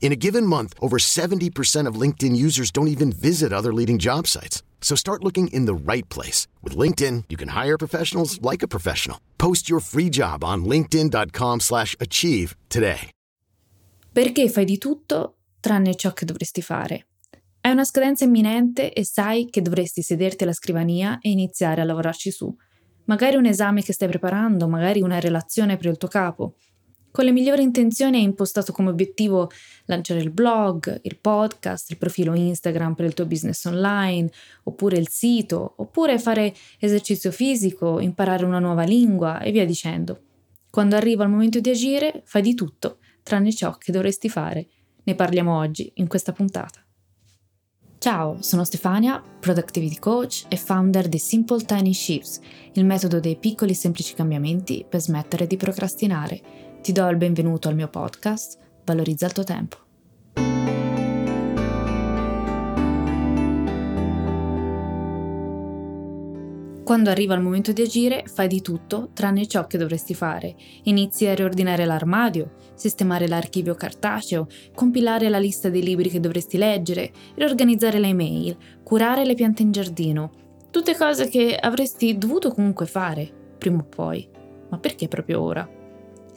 In a given month, over 70% of LinkedIn users don't even visit other leading job sites. So start looking in the right place. With LinkedIn, you can hire professionals like a professional. Post your free job on linkedin.com slash achieve today. Perché fai di tutto tranne ciò che dovresti fare? Hai una scadenza imminente e sai che dovresti sederti alla scrivania e iniziare a lavorarci su. Magari un esame che stai preparando, magari una relazione per il tuo capo. Con le migliori intenzioni hai impostato come obiettivo lanciare il blog, il podcast, il profilo Instagram per il tuo business online, oppure il sito, oppure fare esercizio fisico, imparare una nuova lingua e via dicendo. Quando arriva il momento di agire, fai di tutto, tranne ciò che dovresti fare. Ne parliamo oggi, in questa puntata. Ciao, sono Stefania, Productivity Coach e founder di Simple Tiny Shifts, il metodo dei piccoli e semplici cambiamenti per smettere di procrastinare ti do il benvenuto al mio podcast Valorizza il tuo tempo. Quando arriva il momento di agire, fai di tutto tranne ciò che dovresti fare. Inizi a riordinare l'armadio, sistemare l'archivio cartaceo, compilare la lista dei libri che dovresti leggere, riorganizzare le email, curare le piante in giardino. Tutte cose che avresti dovuto comunque fare, prima o poi. Ma perché proprio ora?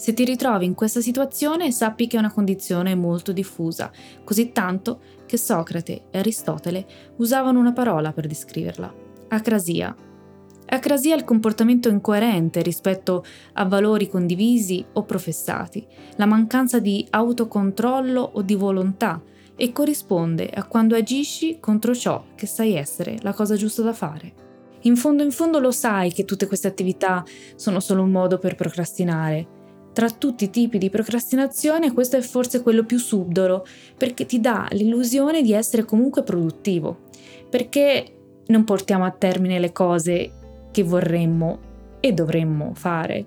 Se ti ritrovi in questa situazione, sappi che è una condizione molto diffusa, così tanto che Socrate e Aristotele usavano una parola per descriverla, acrasia. Acrasia è il comportamento incoerente rispetto a valori condivisi o professati, la mancanza di autocontrollo o di volontà e corrisponde a quando agisci contro ciò che sai essere la cosa giusta da fare. In fondo in fondo lo sai che tutte queste attività sono solo un modo per procrastinare, tra tutti i tipi di procrastinazione questo è forse quello più subdolo, perché ti dà l'illusione di essere comunque produttivo, perché non portiamo a termine le cose che vorremmo e dovremmo fare.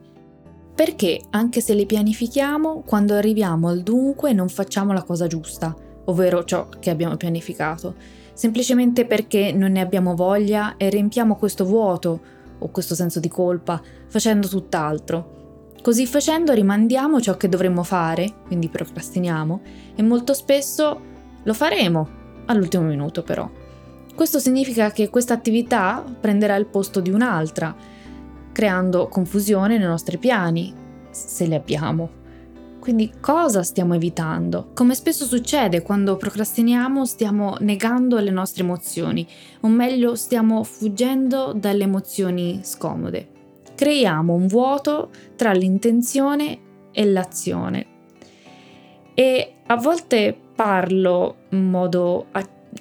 Perché anche se le pianifichiamo, quando arriviamo al dunque non facciamo la cosa giusta, ovvero ciò che abbiamo pianificato, semplicemente perché non ne abbiamo voglia e riempiamo questo vuoto o questo senso di colpa facendo tutt'altro Così facendo rimandiamo ciò che dovremmo fare, quindi procrastiniamo, e molto spesso lo faremo all'ultimo minuto però. Questo significa che questa attività prenderà il posto di un'altra, creando confusione nei nostri piani, se li abbiamo. Quindi cosa stiamo evitando? Come spesso succede quando procrastiniamo stiamo negando le nostre emozioni, o meglio stiamo fuggendo dalle emozioni scomode creiamo un vuoto tra l'intenzione e l'azione. E a volte parlo in modo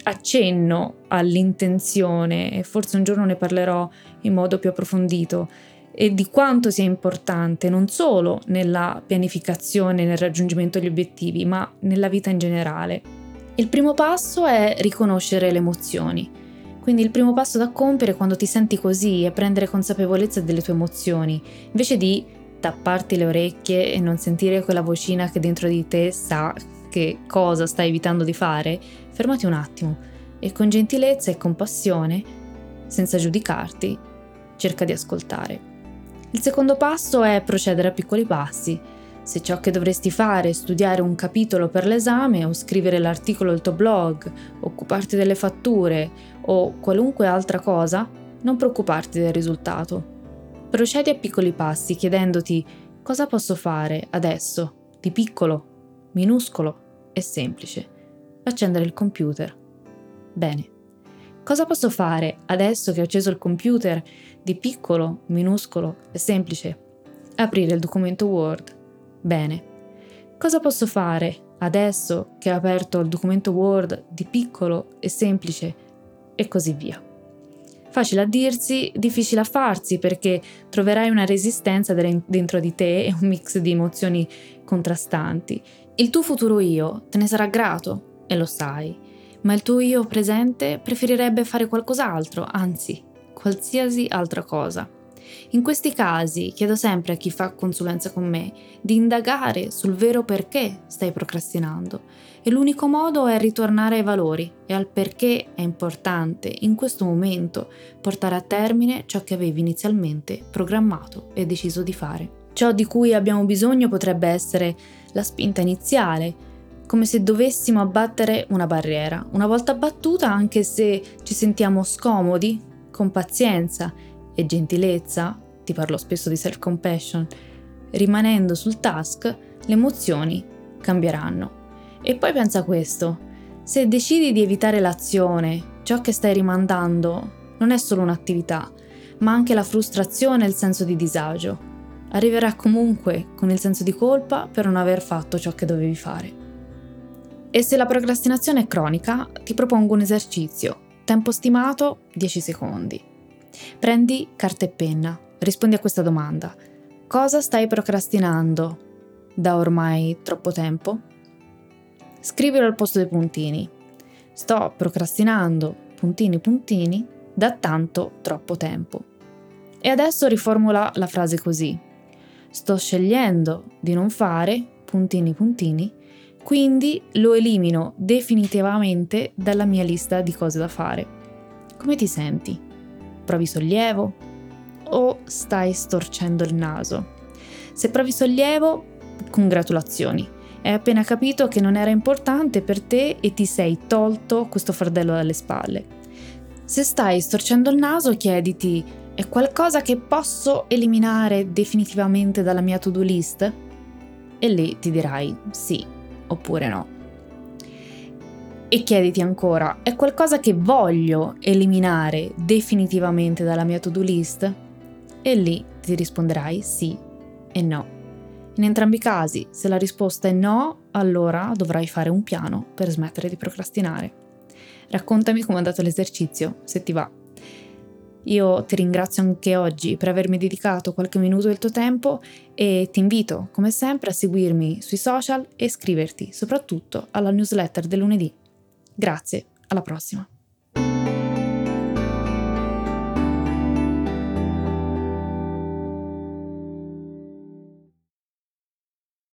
accenno all'intenzione e forse un giorno ne parlerò in modo più approfondito e di quanto sia importante non solo nella pianificazione, nel raggiungimento degli obiettivi, ma nella vita in generale. Il primo passo è riconoscere le emozioni quindi il primo passo da compiere quando ti senti così è prendere consapevolezza delle tue emozioni, invece di tapparti le orecchie e non sentire quella vocina che dentro di te sa che cosa stai evitando di fare, fermati un attimo e con gentilezza e compassione, senza giudicarti, cerca di ascoltare. Il secondo passo è procedere a piccoli passi. Se ciò che dovresti fare è studiare un capitolo per l'esame o scrivere l'articolo del tuo blog, occuparti delle fatture o qualunque altra cosa, non preoccuparti del risultato. Procedi a piccoli passi chiedendoti cosa posso fare adesso, di piccolo, minuscolo e semplice. Accendere il computer. Bene. Cosa posso fare adesso che ho acceso il computer di piccolo, minuscolo e semplice? Aprire il documento Word. Bene. Cosa posso fare adesso che ho aperto il documento Word di piccolo e semplice e così via. Facile a dirsi, difficile a farsi perché troverai una resistenza dentro di te e un mix di emozioni contrastanti. Il tuo futuro io te ne sarà grato e lo sai, ma il tuo io presente preferirebbe fare qualcos'altro, anzi, qualsiasi altra cosa. In questi casi chiedo sempre a chi fa consulenza con me di indagare sul vero perché stai procrastinando e l'unico modo è ritornare ai valori e al perché è importante in questo momento portare a termine ciò che avevi inizialmente programmato e deciso di fare. Ciò di cui abbiamo bisogno potrebbe essere la spinta iniziale, come se dovessimo abbattere una barriera. Una volta abbattuta, anche se ci sentiamo scomodi, con pazienza e gentilezza, ti parlo spesso di self-compassion, rimanendo sul task, le emozioni cambieranno. E poi pensa questo, se decidi di evitare l'azione, ciò che stai rimandando non è solo un'attività, ma anche la frustrazione e il senso di disagio. Arriverà comunque con il senso di colpa per non aver fatto ciò che dovevi fare. E se la procrastinazione è cronica, ti propongo un esercizio. Tempo stimato 10 secondi. Prendi carta e penna, rispondi a questa domanda. Cosa stai procrastinando da ormai troppo tempo? Scrivilo al posto dei puntini. Sto procrastinando, puntini puntini, da tanto troppo tempo. E adesso riformula la frase così. Sto scegliendo di non fare, puntini puntini, quindi lo elimino definitivamente dalla mia lista di cose da fare. Come ti senti? Provi sollievo? O stai storcendo il naso? Se provi sollievo, congratulazioni. Hai appena capito che non era importante per te e ti sei tolto questo fardello dalle spalle. Se stai storcendo il naso, chiediti: è qualcosa che posso eliminare definitivamente dalla mia to-do list? E lì ti dirai sì, oppure no. E chiediti ancora, è qualcosa che voglio eliminare definitivamente dalla mia to-do list? E lì ti risponderai sì e no. In entrambi i casi, se la risposta è no, allora dovrai fare un piano per smettere di procrastinare. Raccontami come è andato l'esercizio, se ti va. Io ti ringrazio anche oggi per avermi dedicato qualche minuto del tuo tempo e ti invito, come sempre, a seguirmi sui social e iscriverti soprattutto alla newsletter del lunedì. Grazie, alla prossima.